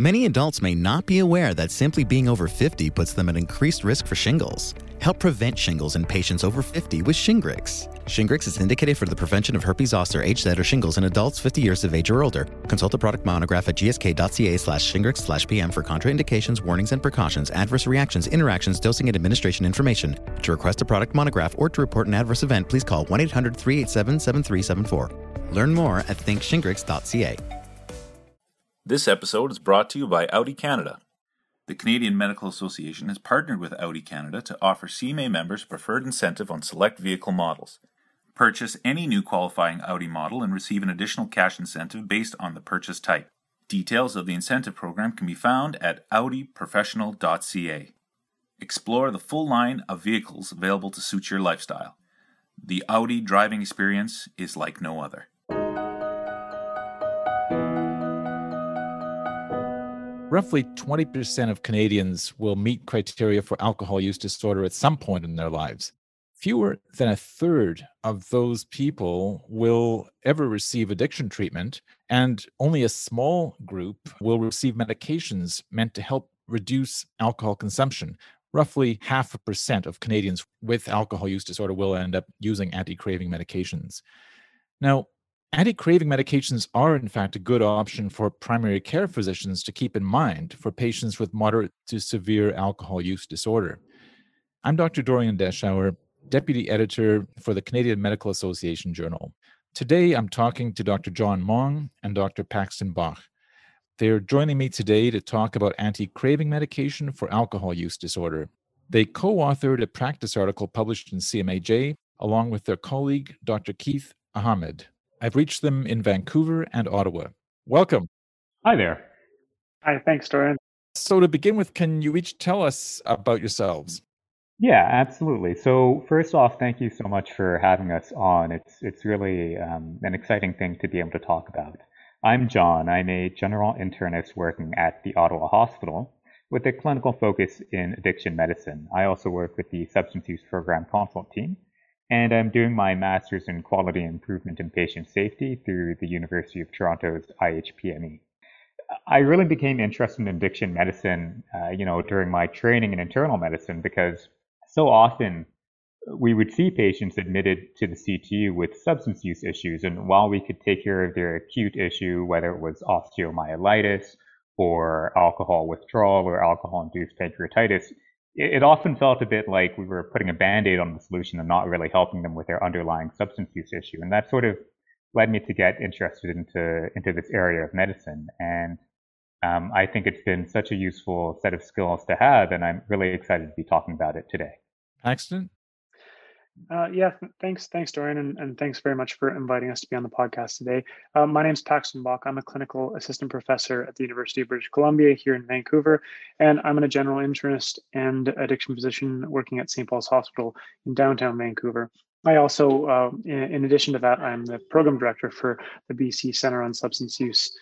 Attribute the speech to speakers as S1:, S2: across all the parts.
S1: Many adults may not be aware that simply being over 50 puts them at increased risk for shingles. Help prevent shingles in patients over 50 with Shingrix. Shingrix is indicated for the prevention of herpes zoster, HZ, or shingles in adults 50 years of age or older. Consult the product monograph at gsk.ca slash shingrix slash pm for contraindications, warnings and precautions, adverse reactions, interactions, dosing, and administration information. To request a product monograph or to report an adverse event, please call 1 800 387 7374. Learn more at thinkshingrix.ca.
S2: This episode is brought to you by Audi Canada. The Canadian Medical Association has partnered with Audi Canada to offer CMA members preferred incentive on select vehicle models. Purchase any new qualifying Audi model and receive an additional cash incentive based on the purchase type. Details of the incentive program can be found at audiprofessional.ca. Explore the full line of vehicles available to suit your lifestyle. The Audi driving experience is like no other.
S3: Roughly 20% of Canadians will meet criteria for alcohol use disorder at some point in their lives. Fewer than a third of those people will ever receive addiction treatment, and only a small group will receive medications meant to help reduce alcohol consumption. Roughly half a percent of Canadians with alcohol use disorder will end up using anti craving medications. Now, Anti craving medications are, in fact, a good option for primary care physicians to keep in mind for patients with moderate to severe alcohol use disorder. I'm Dr. Dorian Deshauer, Deputy Editor for the Canadian Medical Association Journal. Today, I'm talking to Dr. John Mong and Dr. Paxton Bach. They're joining me today to talk about anti craving medication for alcohol use disorder. They co authored a practice article published in CMAJ along with their colleague, Dr. Keith Ahamad. I've reached them in Vancouver and Ottawa. Welcome.
S4: Hi there.
S5: Hi, thanks, Dorian.
S3: So, to begin with, can you each tell us about yourselves?
S4: Yeah, absolutely. So, first off, thank you so much for having us on. It's it's really um, an exciting thing to be able to talk about. I'm John. I'm a general internist working at the Ottawa Hospital with a clinical focus in addiction medicine. I also work with the substance use program consult team and I'm doing my master's in quality improvement in patient safety through the University of Toronto's IHPME. I really became interested in addiction medicine, uh, you know, during my training in internal medicine because so often we would see patients admitted to the CTU with substance use issues, and while we could take care of their acute issue, whether it was osteomyelitis or alcohol withdrawal or alcohol-induced pancreatitis, it often felt a bit like we were putting a band-aid on the solution and not really helping them with their underlying substance use issue. And that sort of led me to get interested into into this area of medicine. And um, I think it's been such a useful set of skills to have, and I'm really excited to be talking about it today.
S3: Paxton?
S5: Uh, yeah, thanks, thanks, Dorian, and, and, thanks very much for inviting us to be on the podcast today. Uh, my name is Paxton Bach. I'm a clinical assistant professor at the University of British Columbia here in Vancouver, and I'm a general internist and addiction physician working at St. Paul's Hospital in downtown Vancouver. I also, uh, in, in, addition to that, I'm the program director for the BC Center on Substance Use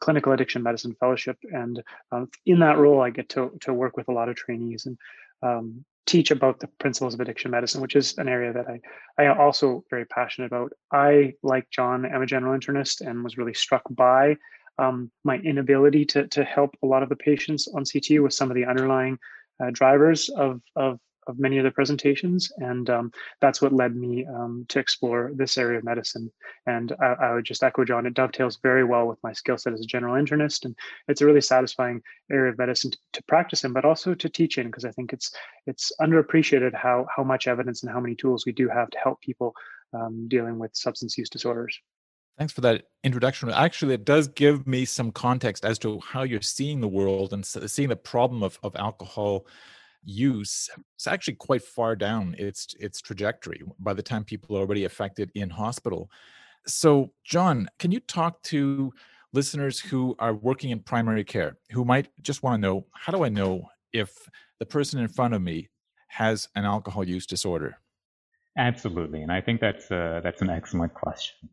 S5: Clinical Addiction Medicine Fellowship, and um, in that role, I get to to work with a lot of trainees and um, teach about the principles of addiction medicine, which is an area that I I also very passionate about. I, like John, am a general internist and was really struck by um, my inability to to help a lot of the patients on CT with some of the underlying uh, drivers of of of many of the presentations, and um, that's what led me um, to explore this area of medicine. And I, I, would just echo John; it dovetails very well with my skill set as a general internist, and it's a really satisfying area of medicine to, to practice in, but also to teach in, because I think it's it's underappreciated how how much evidence and how many tools we do have to help people um, dealing with substance use disorders.
S3: Thanks for that introduction. Actually, it does give me some context as to how you're seeing the world and seeing the problem of, of alcohol use it's actually quite far down its its trajectory by the time people are already affected in hospital. So john can you talk to listeners who are working in primary care who might just want to know how do i know if the person in front of me has an alcohol use disorder?
S4: Absolutely and i think that's uh, that's an excellent question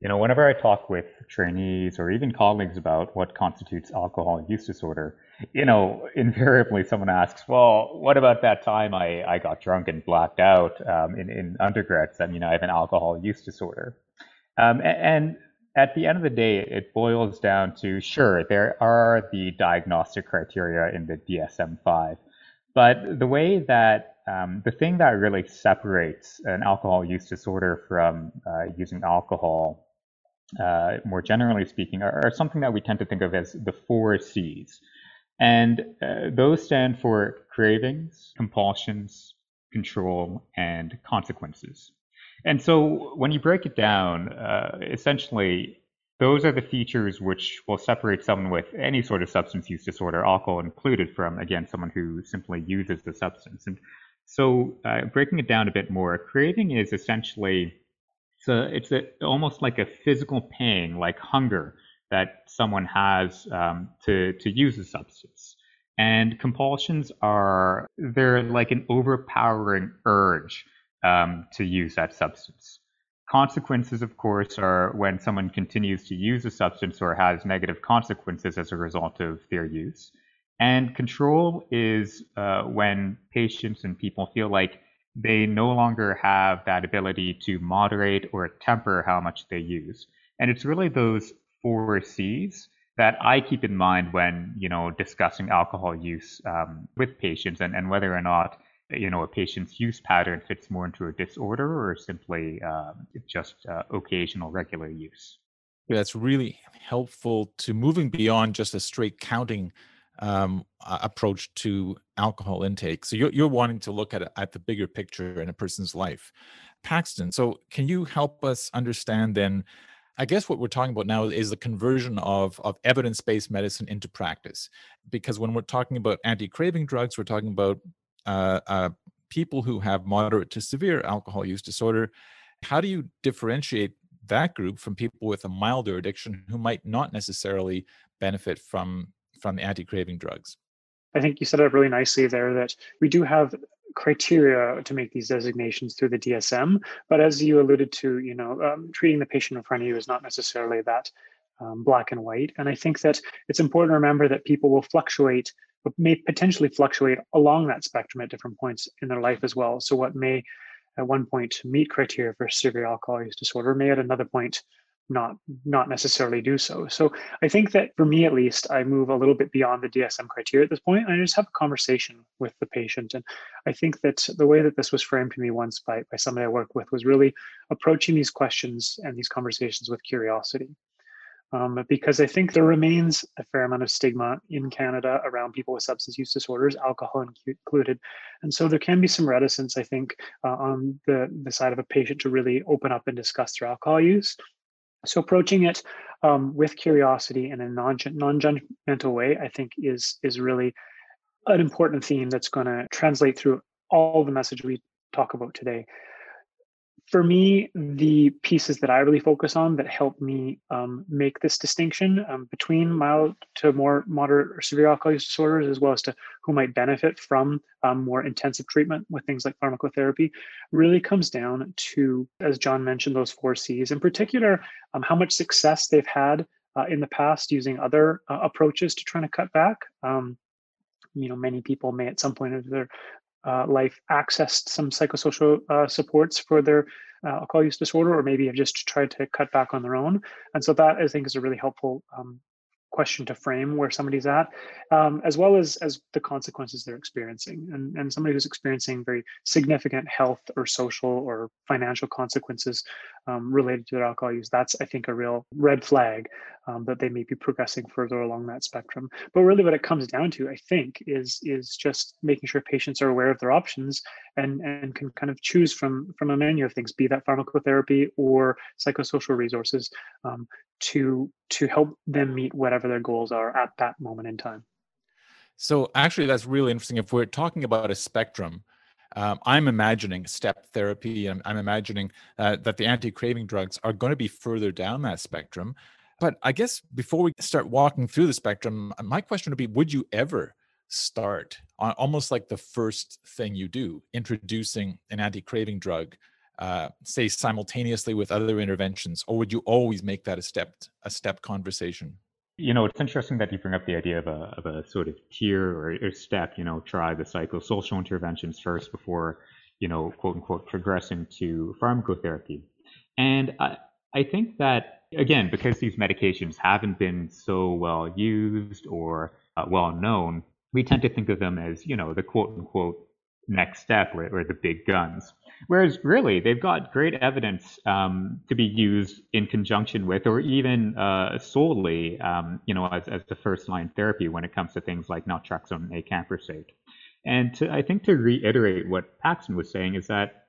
S4: you know whenever i talk with trainees or even colleagues about what constitutes alcohol use disorder you know, invariably someone asks, well, what about that time I, I got drunk and blacked out um, in, in undergrad? I mean, I have an alcohol use disorder. Um, and, at the end of the day, it boils down to sure, there are the diagnostic criteria in the DSM 5, but the way that um, the thing that really separates an alcohol use disorder from uh, using alcohol, uh, more generally speaking, are, are, something that we tend to think of as the four C's. And uh, those stand for cravings, compulsions, control, and consequences. And so when you break it down, uh, essentially, those are the features which will separate someone with any sort of substance use disorder, alcohol included, from, again, someone who simply uses the substance. And so uh, breaking it down a bit more, craving is essentially, it's, a, it's a, almost like a physical pain, like hunger, that someone has um, to, to use a substance. And compulsions are, they're like an overpowering urge um, to use that substance. Consequences, of course, are when someone continues to use a substance or has negative consequences as a result of their use. And control is uh, when patients and people feel like they no longer have that ability to moderate or temper how much they use. And it's really those four C's that I keep in mind when, you know, discussing alcohol use um, with patients and, and whether or not you know, a patient's use pattern fits more into a disorder or simply um, just uh, occasional regular use.
S3: That's really helpful to moving beyond just a straight counting um, approach to alcohol intake. So you're, you're wanting to look at, at the bigger picture in a person's life. Paxton, so can you help us understand then? I guess what we're talking about now is the conversion of, of evidence based medicine into practice. Because when we're talking about anti craving drugs, we're talking about uh, uh, people who have moderate to severe alcohol use disorder, how do you differentiate that group from people with a milder addiction who might not necessarily benefit from from anti-craving drugs?
S5: I think you said it up really nicely there that we do have criteria to make these designations through the DSM, but as you alluded to, you know, um, treating the patient in front of you is not necessarily that um, black and white. And I think that it's important to remember that people will fluctuate but may potentially fluctuate along that spectrum at different points in their life as well. So what may at one point meet criteria for severe alcohol use disorder may at another point not not necessarily do so. So I think that for me at least, I move a little bit beyond the DSM criteria at this point, and I just have a conversation with the patient. And I think that the way that this was framed to me once by by somebody I worked with was really approaching these questions and these conversations with curiosity um, because I think there remains a fair amount of stigma in Canada around people with substance use disorders, alcohol included. And so there can be some reticence, I think, uh, on the, the side of a patient to really open up and discuss their alcohol use. So approaching it um, with curiosity in a non non-judgmental way, I think, is is really an important theme that's going to translate through all the message we talk about today for me, the pieces that I really focus on that help me um, make this distinction um, between mild to more moderate or severe alcohol use disorders, as well as to who might benefit from um, more intensive treatment with things like pharmacotherapy, really comes down to, as John mentioned, those four C's. In particular, um, how much success they've had uh, in the past using other uh, approaches to trying to cut back um, you know many people may at some point of their uh, life accessed some psychosocial uh, supports for their uh, alcohol use disorder, or maybe have just tried to cut back on their own. And so that I think is a really helpful um, question to frame where somebody's at, um, as well as as the consequences they're experiencing. And, and somebody who's experiencing very significant health or social or financial consequences um, related to their alcohol use, that's I think a real red flag um, that they may be progressing further along that spectrum. But really, what it comes down to, I think, is is just making sure patients are aware of their options and and can kind of choose from from a menu of things, be that pharmacotherapy or psychosocial resources, um, to to help them meet whatever their goals are at that moment in time.
S3: So actually, that's really interesting. If we're talking about a spectrum, um, I'm imagining step therapy, and I'm, I'm imagining uh, that the anti-craving drugs are going to be further down that spectrum. But I guess before we start walking through the spectrum, uh, my question would be: Would you ever start on almost like the first thing you do, introducing an anti-craving drug uh, say simultaneously with other interventions or would you always make that a step a step conversation?
S4: You know it's interesting that you bring up the idea of a, of a sort of tier or a step you know try the psychosocial interventions first before you know quote unquote progressing to pharmacotherapy. And I, I think that, again, because these medications haven't been so well used or uh, well known, we tend to think of them as, you know, the quote unquote next step or, or the big guns. Whereas really, they've got great evidence um, to be used in conjunction with, or even uh, solely, um, you know, as, as the first line therapy when it comes to things like naltrexone and acamprosate. And to, I think to reiterate what Paxton was saying is that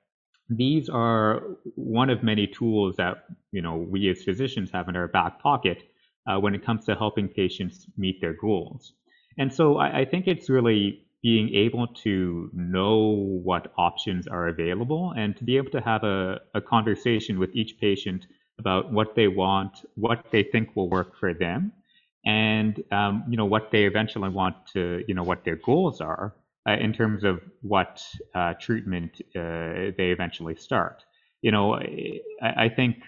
S4: these are one of many tools that you know we as physicians have in our back pocket uh, when it comes to helping patients meet their goals. And so I, I think it's really being able to know what options are available and to be able to have a, a conversation with each patient about what they want, what they think will work for them, and um, you know what they eventually want to, you know, what their goals are uh, in terms of what uh, treatment uh, they eventually start. You know, I, I think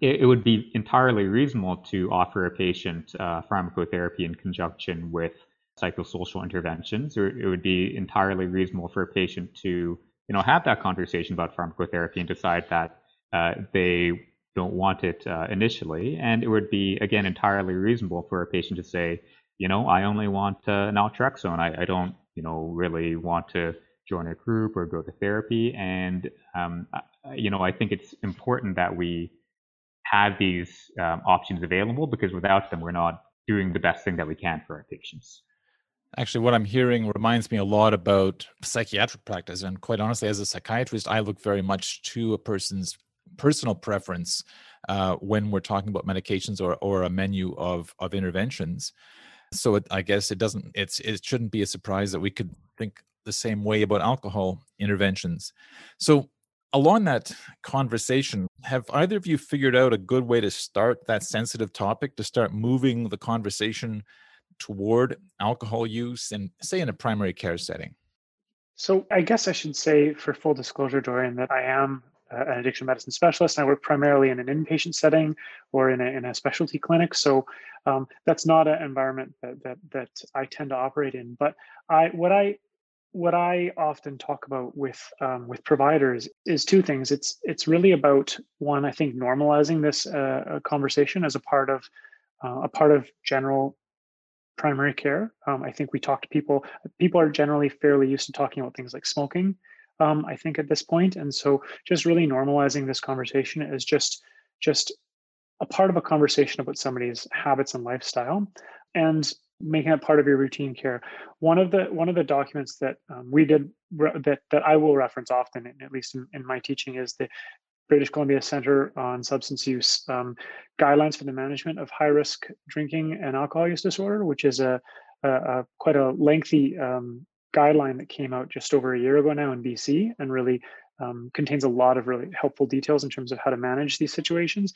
S4: it, it, would be entirely reasonable to offer a patient uh, pharmacotherapy in conjunction with psychosocial interventions, or it would be entirely reasonable for a patient to, you know, have that conversation about pharmacotherapy and decide that uh, they don't want it uh, initially. And it would be, again, entirely reasonable for a patient to say, you know, I only want uh, naltrexone. I, I don't, you know, really want to join a group or go to therapy. And, um, you know, I think it's important that we have these um, options available because without them, we're not doing the best thing that we can for our patients.
S3: Actually, what I'm hearing reminds me a lot about psychiatric practice. And quite honestly, as a psychiatrist, I look very much to a person's personal preference uh, when we're talking about medications or, or a menu of, of interventions. So it, I guess it doesn't, it's, it shouldn't be a surprise that we could think the same way about alcohol interventions. So along that conversation, have either of you figured out a good way to start that sensitive topic, to start moving the conversation toward alcohol use and say in a primary care setting?
S5: So I guess I should say for full disclosure, Dorian, that I am an addiction medicine specialist. I work primarily in an inpatient setting or in a, in a specialty clinic. So um, that's not an environment that, that, that I tend to operate in. But I what I what I often talk about with um, with providers is two things. It's it's really about one, I think, normalizing this uh, conversation as a part of uh, a part of general primary care. Um, I think we talk to people, people are generally fairly used to talking about things like smoking, um, I think, at this point. And so just really normalizing this conversation is just, just a part of a conversation about somebody's habits and lifestyle and making it part of your routine care. One of the one of the documents that um, we did that that I will reference often, at least in, in my teaching, is the British Columbia Center on Substance Use um, guidelines for the management of high risk drinking and alcohol use disorder, which is a, a, a quite a lengthy um, guideline that came out just over a year ago now in BC and really um, contains a lot of really helpful details in terms of how to manage these situations.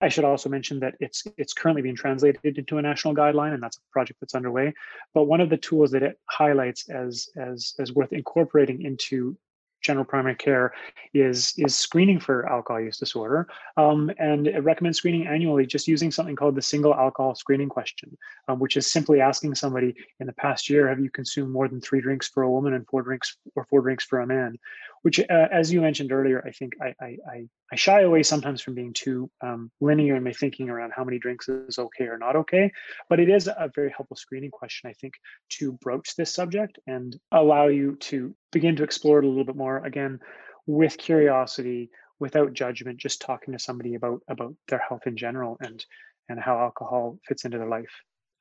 S5: I should also mention that it's it's currently being translated into a national guideline, and that's a project that's underway. But one of the tools that it highlights as as as worth incorporating into general primary care is is screening for alcohol use disorder um, and it recommends screening annually just using something called the single alcohol screening question um, which is simply asking somebody in the past year have you consumed more than three drinks for a woman and four drinks or four drinks for a man which uh, as you mentioned earlier i think I, I, I shy away sometimes from being too um, linear in my thinking around how many drinks is okay or not okay but it is a very helpful screening question i think to broach this subject and allow you to begin to explore it a little bit more again with curiosity without judgment just talking to somebody about about their health in general and and how alcohol fits into their life.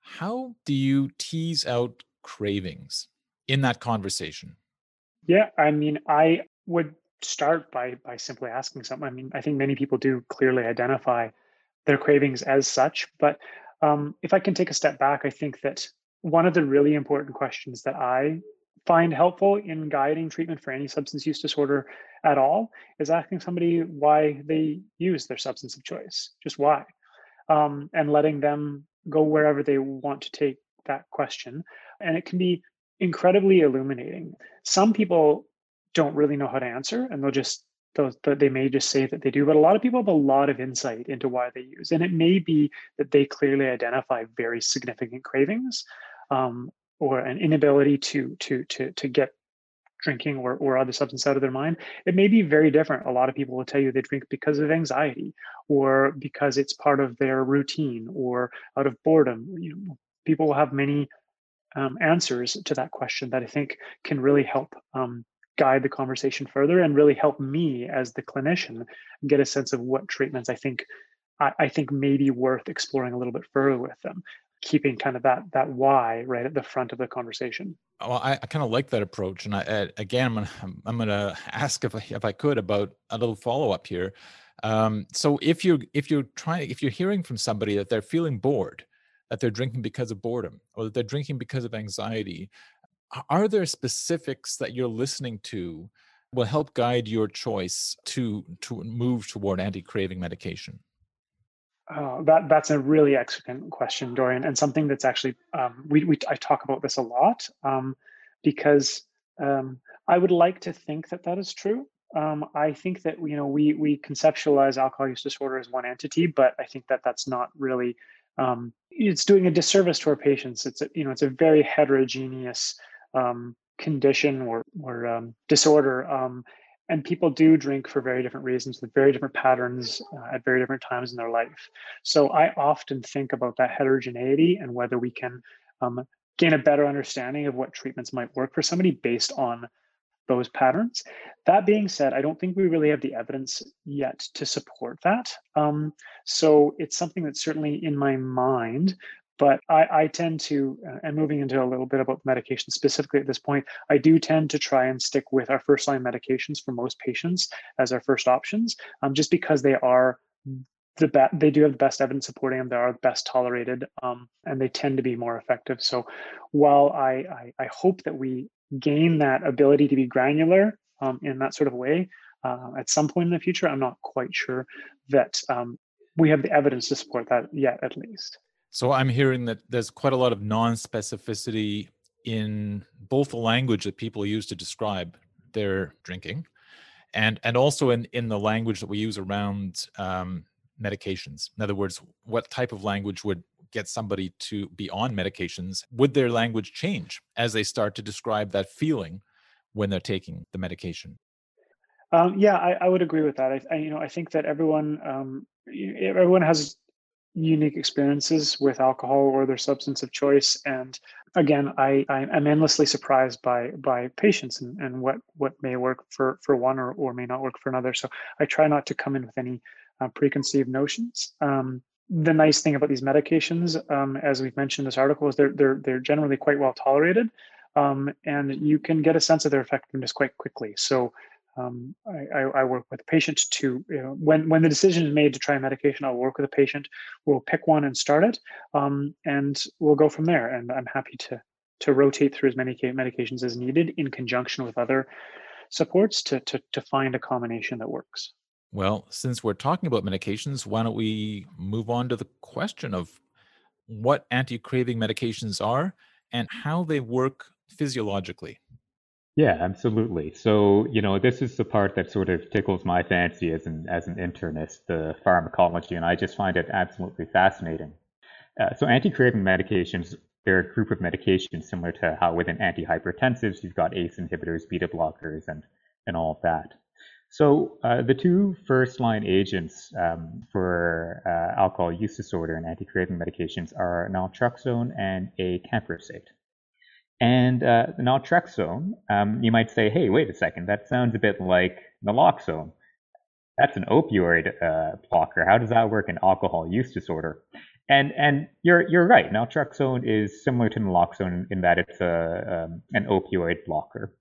S3: How do you tease out cravings in that conversation?
S5: Yeah i mean i would start by by simply asking something i mean i think many people do clearly identify their cravings as such but um, if i can take a step back i think that one of the really important questions that i find helpful in guiding treatment for any substance use disorder at all is asking somebody why they use their substance of choice, just why, um, and letting them go wherever they want to take that question. And it can be incredibly illuminating. Some people don't really know how to answer, and they'll just those they may just say that they do but a lot of people have a lot of insight into why they use and it may be that they clearly identify very significant cravings um, or an inability to to to to get drinking or, or other substance out of their mind, it may be very different. A lot of people will tell you they drink because of anxiety or because it's part of their routine or out of boredom. You know, people will have many um, answers to that question that I think can really help um, guide the conversation further and really help me as the clinician get a sense of what treatments I think I, I think may be worth exploring a little bit further with them keeping kind of that that why right at the front of the conversation.
S3: Well, I, I kind of like that approach, and I, again, I'm gonna I'm gonna ask if I, if I could about a little follow up here. Um, so if you if you're trying if you're hearing from somebody that they're feeling bored, that they're drinking because of boredom, or that they're drinking because of anxiety, are there specifics that you're listening to will help guide your choice to to move toward anti craving medication?
S5: Uh, that that's a really excellent question, Dorian, and something that's actually um, we, we I talk about this a lot um, because um, I would like to think that that is true. Um, I think that you know we we conceptualize alcohol use disorder as one entity, but I think that that's not really um, it's doing a disservice to our patients. It's a, you know it's a very heterogeneous um, condition or or um, disorder Um, and people do drink for very different reasons with very different patterns uh, at very different times in their life. So i often think about that heterogeneity and whether we can um, gain a better understanding of what treatments might work for somebody based on those patterns. That being said i don't think we really have the evidence yet to support that. Um, so it's something that's certainly in my mind but I, I tend to, uh, and moving into a little bit about medication specifically at this point, I do tend to try and stick with our first line medications for most patients as our first options, um, just because they are the best they do have the best evidence supporting them they are the best tolerated um, and they tend to be more effective. So while I, I, I hope that we gain that ability to be granular um, in that sort of way uh, at some point in the future i'm not quite sure that um, we have the evidence to support that yet at least
S3: so I'm hearing that there's quite a lot of non-specificity in both the language that people use to describe their drinking, and and also in in the language that we use around um, medications. In other words, what type of language would get somebody to be on medications? Would their language change as they start to describe that feeling when they're taking the medication?
S5: Um, yeah, I, I, would agree with that. I, I, you know, I think that everyone um, everyone has unique experiences with alcohol or their substance of choice and again i i'm endlessly surprised by by patients and, and what what may work for for one or, or may not work for another. So i try not to come in with any uh, preconceived notions. Um, the nice thing about these medications um, as we've mentioned in this article is they're they're they're generally quite well tolerated um, and you can get a sense of their effectiveness quite quickly. So um, I, I, work with patients to you know, when when the decision is made to try a medication, I'll work with a patient. We'll pick one and start it, um, and we'll go from there. And I'm happy to to rotate through as many medications as needed in conjunction with other supports to to to find a combination that works.
S3: Well, since we're talking about medications, why don't we move on to the question of what anti-craving medications are and how they work physiologically?
S4: Yeah, absolutely. So, you know, this is the part that sort of tickles my fancy as an as an internist, the pharmacology, and I just find it absolutely fascinating. Uh, so, anti-craving medications, they're a group of medications similar to how within antihypertensives you've got ACE inhibitors, beta blockers, and and all of that. So, uh, the two first-line agents um, for uh, alcohol use disorder and anti-craving medications are naltrexone and acamprosate. And uh, naltrexone, um, you might say, hey, wait a second, that sounds a bit like naloxone. That's an opioid uh, blocker. How does that work in alcohol use disorder? And and you're you're right. Naltrexone is similar to naloxone in that it's a um, an opioid blocker.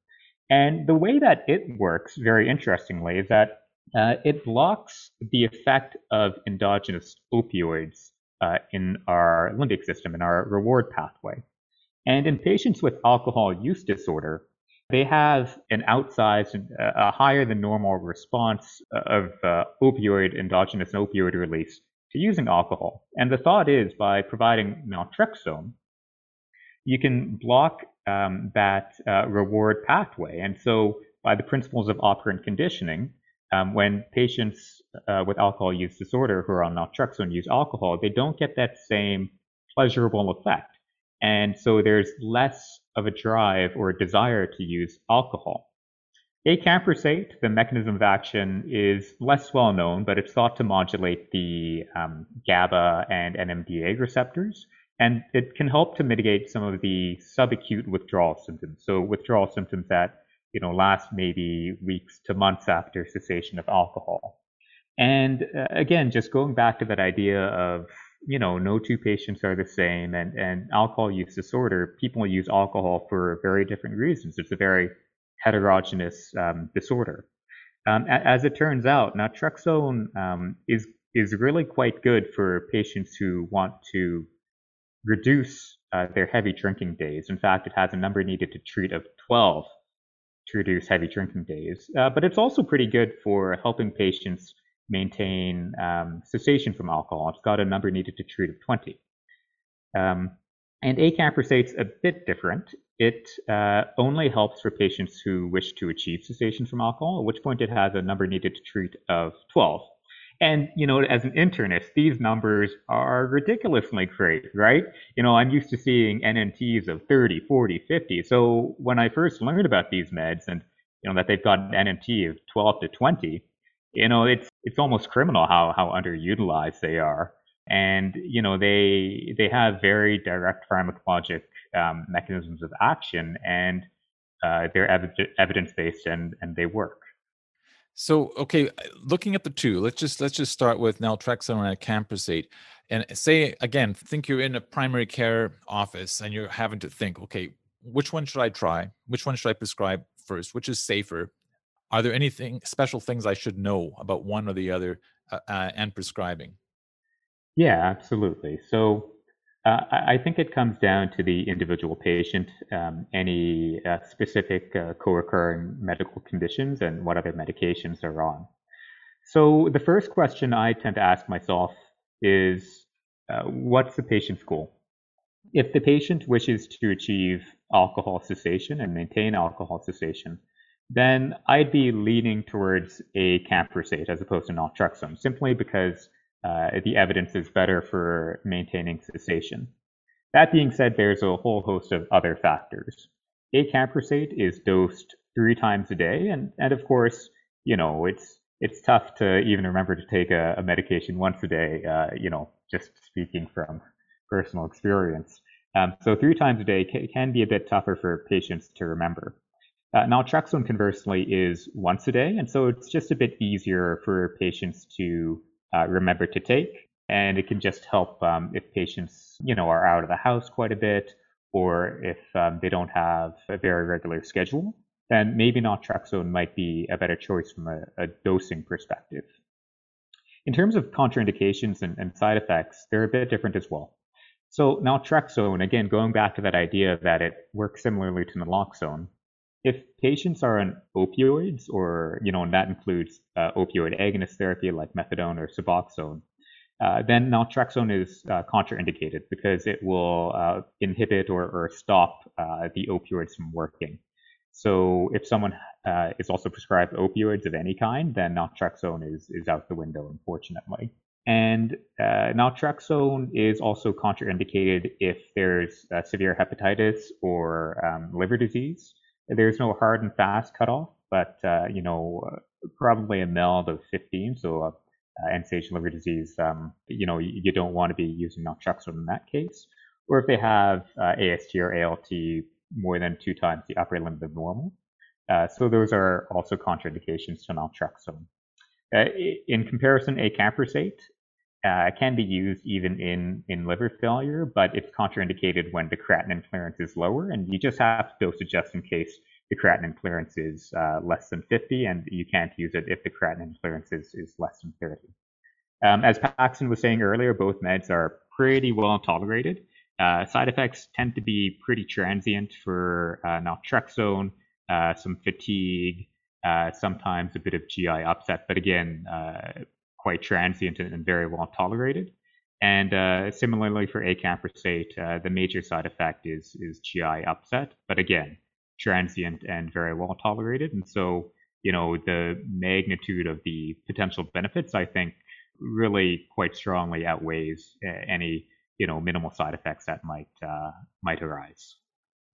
S4: And the way that it works, very interestingly, is that uh, it blocks the effect of endogenous opioids uh, in our limbic system, in our reward pathway. And in patients with alcohol use disorder, they have an outsized, uh, a higher than normal response of uh, opioid, endogenous opioid release to using alcohol. And the thought is by providing naltrexone, you can block um, that uh, reward pathway. And so, by the principles of operant conditioning, um, when patients uh, with alcohol use disorder who are on naltrexone use alcohol, they don't get that same pleasurable effect. And so there's less of a drive or a desire to use alcohol. Acamprosate, the mechanism of action is less well known, but it's thought to modulate the um, GABA and NMDA receptors, and it can help to mitigate some of the subacute withdrawal symptoms. So withdrawal symptoms that you know last maybe weeks to months after cessation of alcohol. And uh, again, just going back to that idea of you know no two patients are the same, and and alcohol use disorder, people use alcohol for very different reasons. It's a very heterogeneous um, disorder. Um, as it turns out, naltrexone um, is is really quite good for patients who want to reduce uh, their heavy drinking days. In fact, it has a number needed to treat of 12 to reduce heavy drinking days. Uh, but it's also pretty good for helping patients maintain um, cessation from alcohol. It's got a number needed to treat of 20. Um, and acamprosate's a bit different. It uh, only helps for patients who wish to achieve cessation from alcohol, at which point it has a number needed to treat of 12. And, you know, as an internist, these numbers are ridiculously great, right? You know, I'm used to seeing NNTs of 30, 40, 50. So when I first learned about these meds and, you know, that they've got an NNT of 12 to 20, you know, it's, it's almost criminal how, how underutilized they are and you know they they have very direct pharmacologic um, mechanisms of action, and uh, they're ev- evidence based and and they work.
S3: So okay, looking at the two, let's just let's just start with naltrexone and acamprosate, and say again, think you're in a primary care office and you're having to think, okay, which one should I try? Which one should I prescribe first? Which is safer? Are there anything special things I should know about one or the other uh, uh, and prescribing?
S4: Yeah, absolutely. So uh, I think it comes down to the individual patient, um, any uh, specific uh, co-occurring medical conditions, and what other medications they're on. So the first question I tend to ask myself is, uh, what's the patient's goal? If the patient wishes to achieve alcohol cessation and maintain alcohol cessation, then I'd be leaning towards a acamprosate as opposed to naltrexone, simply because uh, the evidence is better for maintaining cessation. That being said, there's a whole host of other factors. A Acamprosate is dosed three times a day, and, and of course, you know, it's it's tough to even remember to take a, a medication once a day, uh, you know, just speaking from personal experience. Um, so three times a day can, be a bit tougher for patients to remember. Uh, naltrexone, conversely, is once a day, and so it's just a bit easier for patients to uh, remember to take. And it can just help um, if patients, you know, are out of the house quite a bit, or if um, they don't have a very regular schedule, then maybe naltrexone might be a better choice from a, a dosing perspective. In terms of contraindications and, and, side effects, they're a bit different as well. So naltrexone, again, going back to that idea that it works similarly to naloxone, if patients are on opioids, or you know, and that includes uh, opioid agonist therapy like methadone or Suboxone, uh, then naltrexone is uh, contraindicated because it will uh, inhibit or, or stop uh, the opioids from working. So if someone uh, is also prescribed opioids of any kind, then naltrexone is is out the window, unfortunately. And naltrexone is also contraindicated if there's severe hepatitis or um, liver disease. There's no hard and fast cutoff, but uh, you know, probably a MELD of 15, so uh, end-stage liver disease, um, you know, you, you, don't want to be using naltrexone in that case. Or if they have uh, AST or ALT more than two times the upper limit of normal. Uh, so those are also contraindications to naltrexone. Uh, in comparison, acamprosate uh, can be used even in, in liver failure, but it's contraindicated when the creatinine clearance is lower, and you just have to dose adjust in case the creatinine clearance is uh, less than 50, and you can't use it if the creatinine clearance is, is less than 30. Um, as Paxton was saying earlier, both meds are pretty well tolerated. Uh, side effects tend to be pretty transient for uh, naltrexone, uh, some fatigue, uh, sometimes a bit of GI upset, but again, uh, quite transient and very well tolerated. And uh, similarly for acamprosate, uh, the major side effect is is GI upset, but again, transient and very well tolerated. And so, you know, the magnitude of the potential benefits, I think, really quite strongly outweighs any you know minimal side effects that might uh, might arise.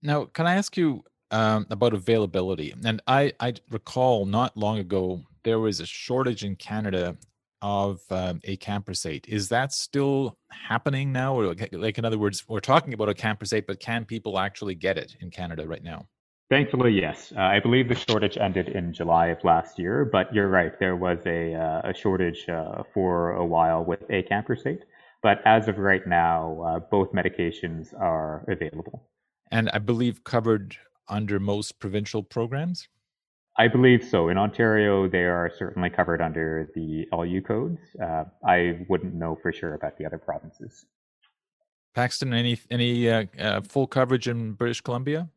S3: Now, can I ask you um, about availability, and I I recall not long ago there was a shortage in Canada of um, acamprosate. Is that still happening now, or like, in other words, we're talking about acamprosate, but can people actually get it in Canada right now?
S4: Thankfully, yes. Uh, I believe the shortage ended in July of last year, but you're right. There was a, uh, a shortage uh, for a while with acamprosate. But as of right now, uh, both medications are available.
S3: And I believe covered under most provincial programs?
S4: I believe so. In Ontario, they are certainly covered under the LU codes. Uh, I wouldn't know for sure about the other provinces.
S3: Paxton, any any uh, uh, full coverage in British Columbia?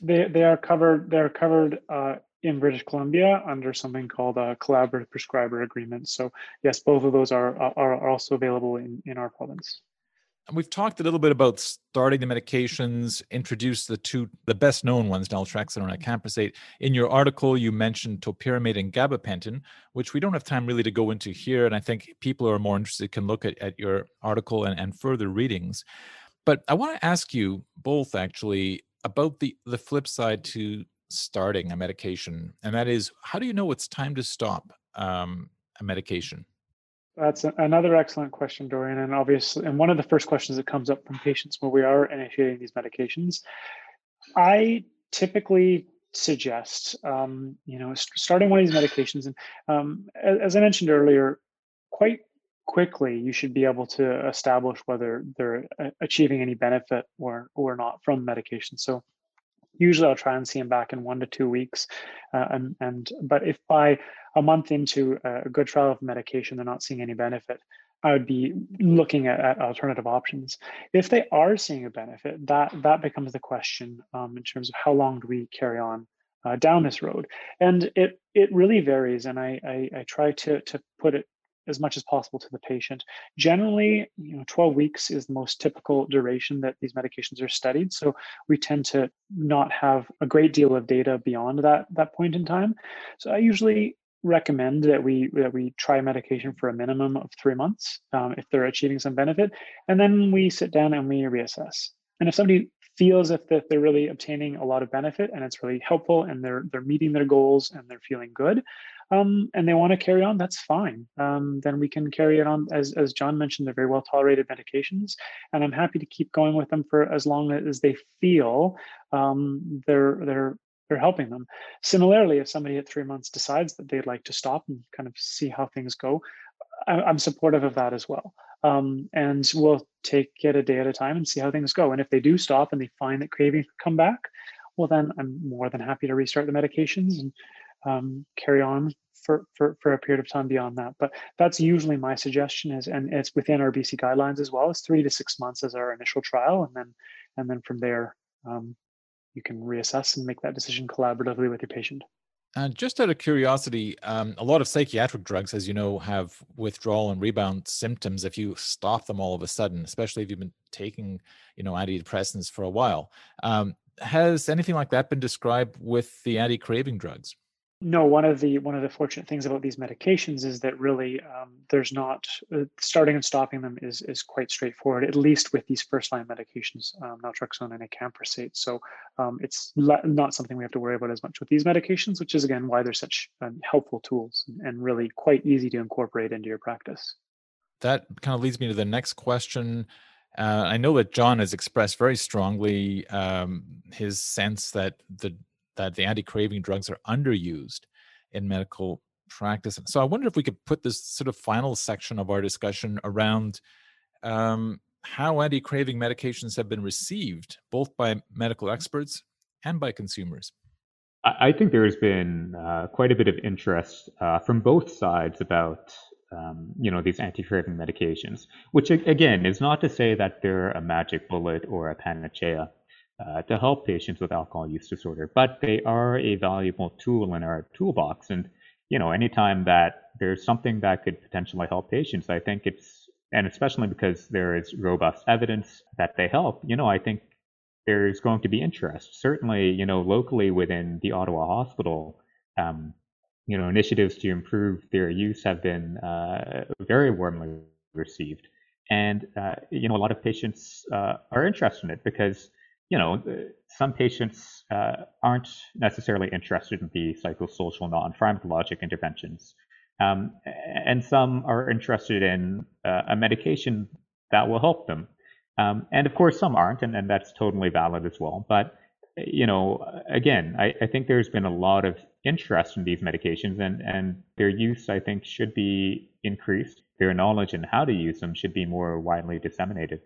S5: They they are covered. They are covered uh, in British Columbia under something called a collaborative prescriber agreement. So yes, both of those are are, are also available in in our province.
S3: We've talked a little bit about starting the medications, introduce the two, the best known ones, naltrexone and acamprosate. In your article, you mentioned topiramate and gabapentin, which we don't have time really to go into here. And I think people who are more interested can look at, at your article and, and further readings. But I want to ask you both actually about the, the flip side to starting a medication. And that is, how do you know it's time to stop um, a medication?
S5: That's another excellent question, Dorian. And obviously, and one of the first questions that comes up from patients when we are initiating these medications, I typically suggest, um, you know, starting one of these medications. And um, as I mentioned earlier, quite quickly you should be able to establish whether they're achieving any benefit or or not from medication. So usually I'll try and see them back in one to two weeks. Uh, and, and but if by a month into a good trial of medication, they're not seeing any benefit, I would be looking at, at alternative options. If they are seeing a benefit, that that becomes the question um, in terms of how long do we carry on uh, down this road, and it it really varies. And I, I I try to to put it as much as possible to the patient. Generally, you know, 12 weeks is the most typical duration that these medications are studied. So we tend to not have a great deal of data beyond that that point in time. So I usually recommend that we that we try medication for a minimum of three months um, if they're achieving some benefit, and then we sit down and we reassess. And if somebody feels if that they're really obtaining a lot of benefit and it's really helpful and they're they're meeting their goals and they're feeling good, um, and they want to carry on, that's fine. Um, then we can carry it on. As, as John mentioned, they're very well tolerated medications, and I'm happy to keep going with them for as long as they feel um, they're they're they're helping them. Similarly, if somebody at three months decides that they'd like to stop and kind of see how things go, I, am supportive of that as well. Um, and we'll take it a day at a time and see how things go. And if they do stop and they find that cravings come back, well, then I'm more than happy to restart the medications and um, carry on for, for, for a period of time beyond that. But that's usually my suggestion is, and it's within our BC guidelines as well, is three to six months as our initial trial. And then, and then from there, um, you can reassess and make that decision collaboratively with your patient.
S3: And just out of curiosity, um, a lot of psychiatric drugs, as you know, have withdrawal and rebound symptoms if you stop them all of a sudden, especially if you've been taking, you know, antidepressants for a while. Um, has anything like that been described with the anti-craving drugs?
S5: No, one of the one of the fortunate things about these medications is that really um, there's not uh, starting and stopping them is is quite straightforward. At least with these first line medications, um, naltrexone and acamprosate. So um, it's le- not something we have to worry about as much with these medications, which is again why they're such um, helpful tools and, and really quite easy to incorporate into your practice.
S3: That kind of leads me to the next question. Uh, I know that John has expressed very strongly um, his sense that the that the anti-craving drugs are underused in medical practice. So I wonder if we could put this sort of final section of our discussion around um, how anti-craving medications have been received, both by medical experts and by consumers.
S4: I think there has been uh, quite a bit of interest uh, from both sides about um, you know these anti-craving medications, which again is not to say that they're a magic bullet or a panacea uh, to help patients with alcohol use disorder, but they are a valuable tool in our toolbox. And you know, anytime that there's something that could potentially help patients, I think it's and especially because there is robust evidence that they help. You know, I think there's going to be interest. Certainly, you know, locally within the Ottawa Hospital, um, you know, initiatives to improve their use have been uh, very warmly received. And, uh, you know, a lot of patients uh, are interested in it because you know, some patients uh, aren't necessarily interested in the psychosocial non-pharmacologic interventions. Um, and some are interested in uh, a medication that will help them. Um, and of course, some aren't, and, and that's totally valid as well. But, you know, again, I, I think there's been a lot of interest in these medications, and, and their use, I think, should be increased. Their knowledge and how to use them should be more widely disseminated.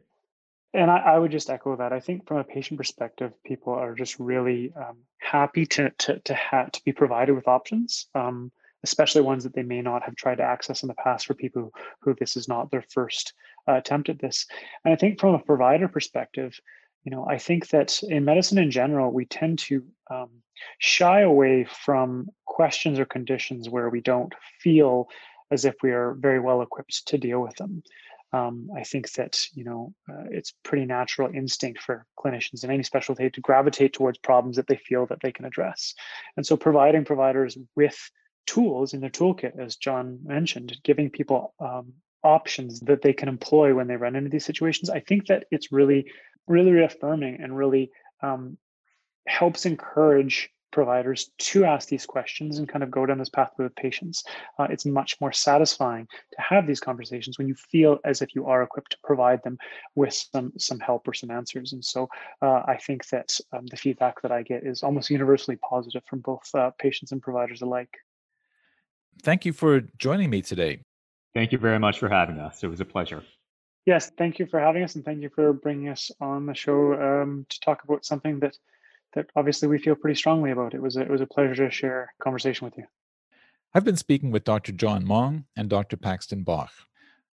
S5: And I, I, would just echo that. I think from a patient perspective, people are just really um, happy to to to, to be provided with options. Um, especially ones that they may not have tried to access in the past for people who this is not their first uh, attempt at this. And I think from a provider perspective, you know, I think that in medicine in general, we tend to um, shy away from questions or conditions where we don't feel as if we are very well equipped to deal with them. Um, I think that you know uh, it's pretty natural instinct for clinicians in any specialty to gravitate towards problems that they feel that they can address, and so providing providers with tools in their toolkit, as John mentioned, giving people um, options that they can employ when they run into these situations. I think that it's really, really reaffirming and really um, helps encourage providers to ask these questions and kind of go down this pathway with patients. Uh, it's much more satisfying to have these conversations when you feel as if you are equipped to provide them with some some help or some answers. And so uh, I think that um, the feedback that I get is almost universally positive from both uh, patients and providers alike.
S3: Thank you for joining me today.
S4: Thank you very much for having us. It was a pleasure.
S5: Yes, thank you for having us, and thank you for bringing us on the show um, to talk about something that that obviously we feel pretty strongly about. It was a, it was a pleasure to share conversation with you.
S3: I've been speaking with Dr. John Mong and Dr. Paxton Bach.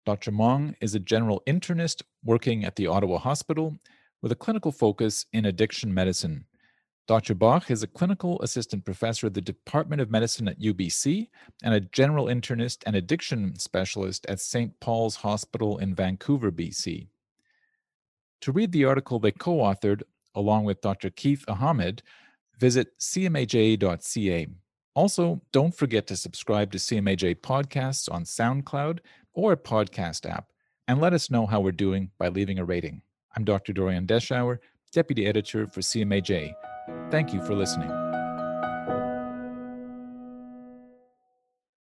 S3: Dr. Mong is a general internist working at the Ottawa Hospital with a clinical focus in addiction medicine. Dr. Bach is a clinical assistant professor at the Department of Medicine at UBC and a general internist and addiction specialist at St. Paul's Hospital in Vancouver, BC. To read the article they co authored along with Dr. Keith Ahamad, visit cmaj.ca. Also, don't forget to subscribe to CMAJ podcasts on SoundCloud or podcast app, and let us know how we're doing by leaving a rating. I'm Dr. Dorian Deshauer, Deputy Editor for CMAJ. Thank you for listening.